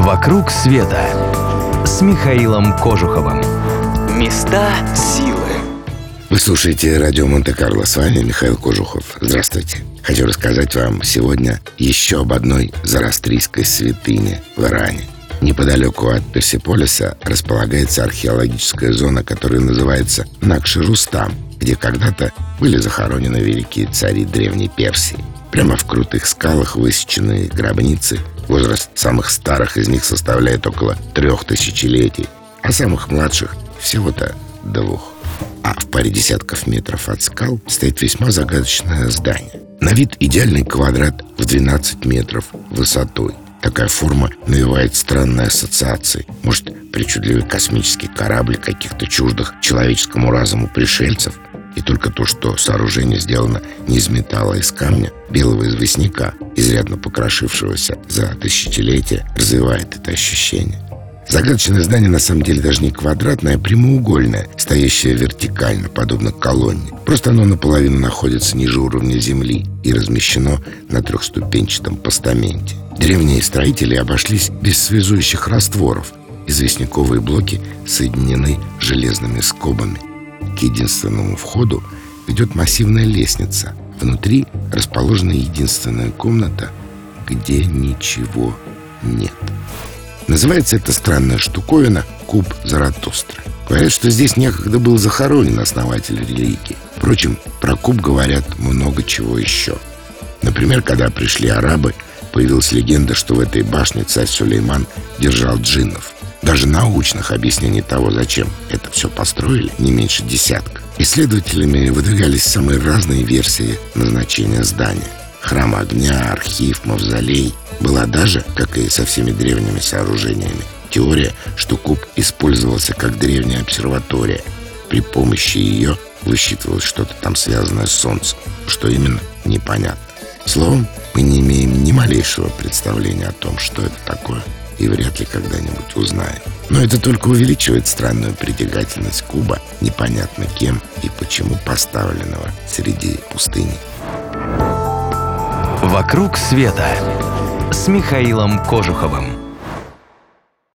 «Вокруг света» с Михаилом Кожуховым. Места силы. Вы слушаете радио Монте-Карло. С вами Михаил Кожухов. Здравствуйте. Хочу рассказать вам сегодня еще об одной зарастрийской святыне в Иране. Неподалеку от Персиполиса располагается археологическая зона, которая называется Накши-Рустам, где когда-то были захоронены великие цари Древней Персии. Прямо в крутых скалах высеченные гробницы. Возраст самых старых из них составляет около трех тысячелетий, а самых младших всего-то двух. А в паре десятков метров от скал стоит весьма загадочное здание. На вид идеальный квадрат в 12 метров высотой. Такая форма навевает странные ассоциации. Может, причудливый космический корабль каких-то чуждых человеческому разуму пришельцев – и только то, что сооружение сделано не из металла, а из камня, белого известняка, изрядно покрошившегося за тысячелетия, развивает это ощущение. Загадочное здание на самом деле даже не квадратное, а прямоугольное, стоящее вертикально, подобно колонне. Просто оно наполовину находится ниже уровня земли и размещено на трехступенчатом постаменте. Древние строители обошлись без связующих растворов. Известняковые блоки соединены железными скобами. К единственному входу ведет массивная лестница. Внутри расположена единственная комната, где ничего нет. Называется эта странная штуковина «Куб Заратустры». Говорят, что здесь некогда был захоронен основатель религии. Впрочем, про куб говорят много чего еще. Например, когда пришли арабы, появилась легенда, что в этой башне царь Сулейман держал джиннов – даже научных объяснений того, зачем это все построили, не меньше десятка. Исследователями выдвигались самые разные версии назначения здания. Храм огня, архив, мавзолей. Была даже, как и со всеми древними сооружениями, теория, что куб использовался как древняя обсерватория. При помощи ее высчитывалось что-то там связанное с Солнцем. Что именно, непонятно. Словом, мы не имеем ни малейшего представления о том, что это такое и вряд ли когда-нибудь узнаем. Но это только увеличивает странную притягательность куба, непонятно кем и почему поставленного среди пустыни. «Вокруг света» с Михаилом Кожуховым.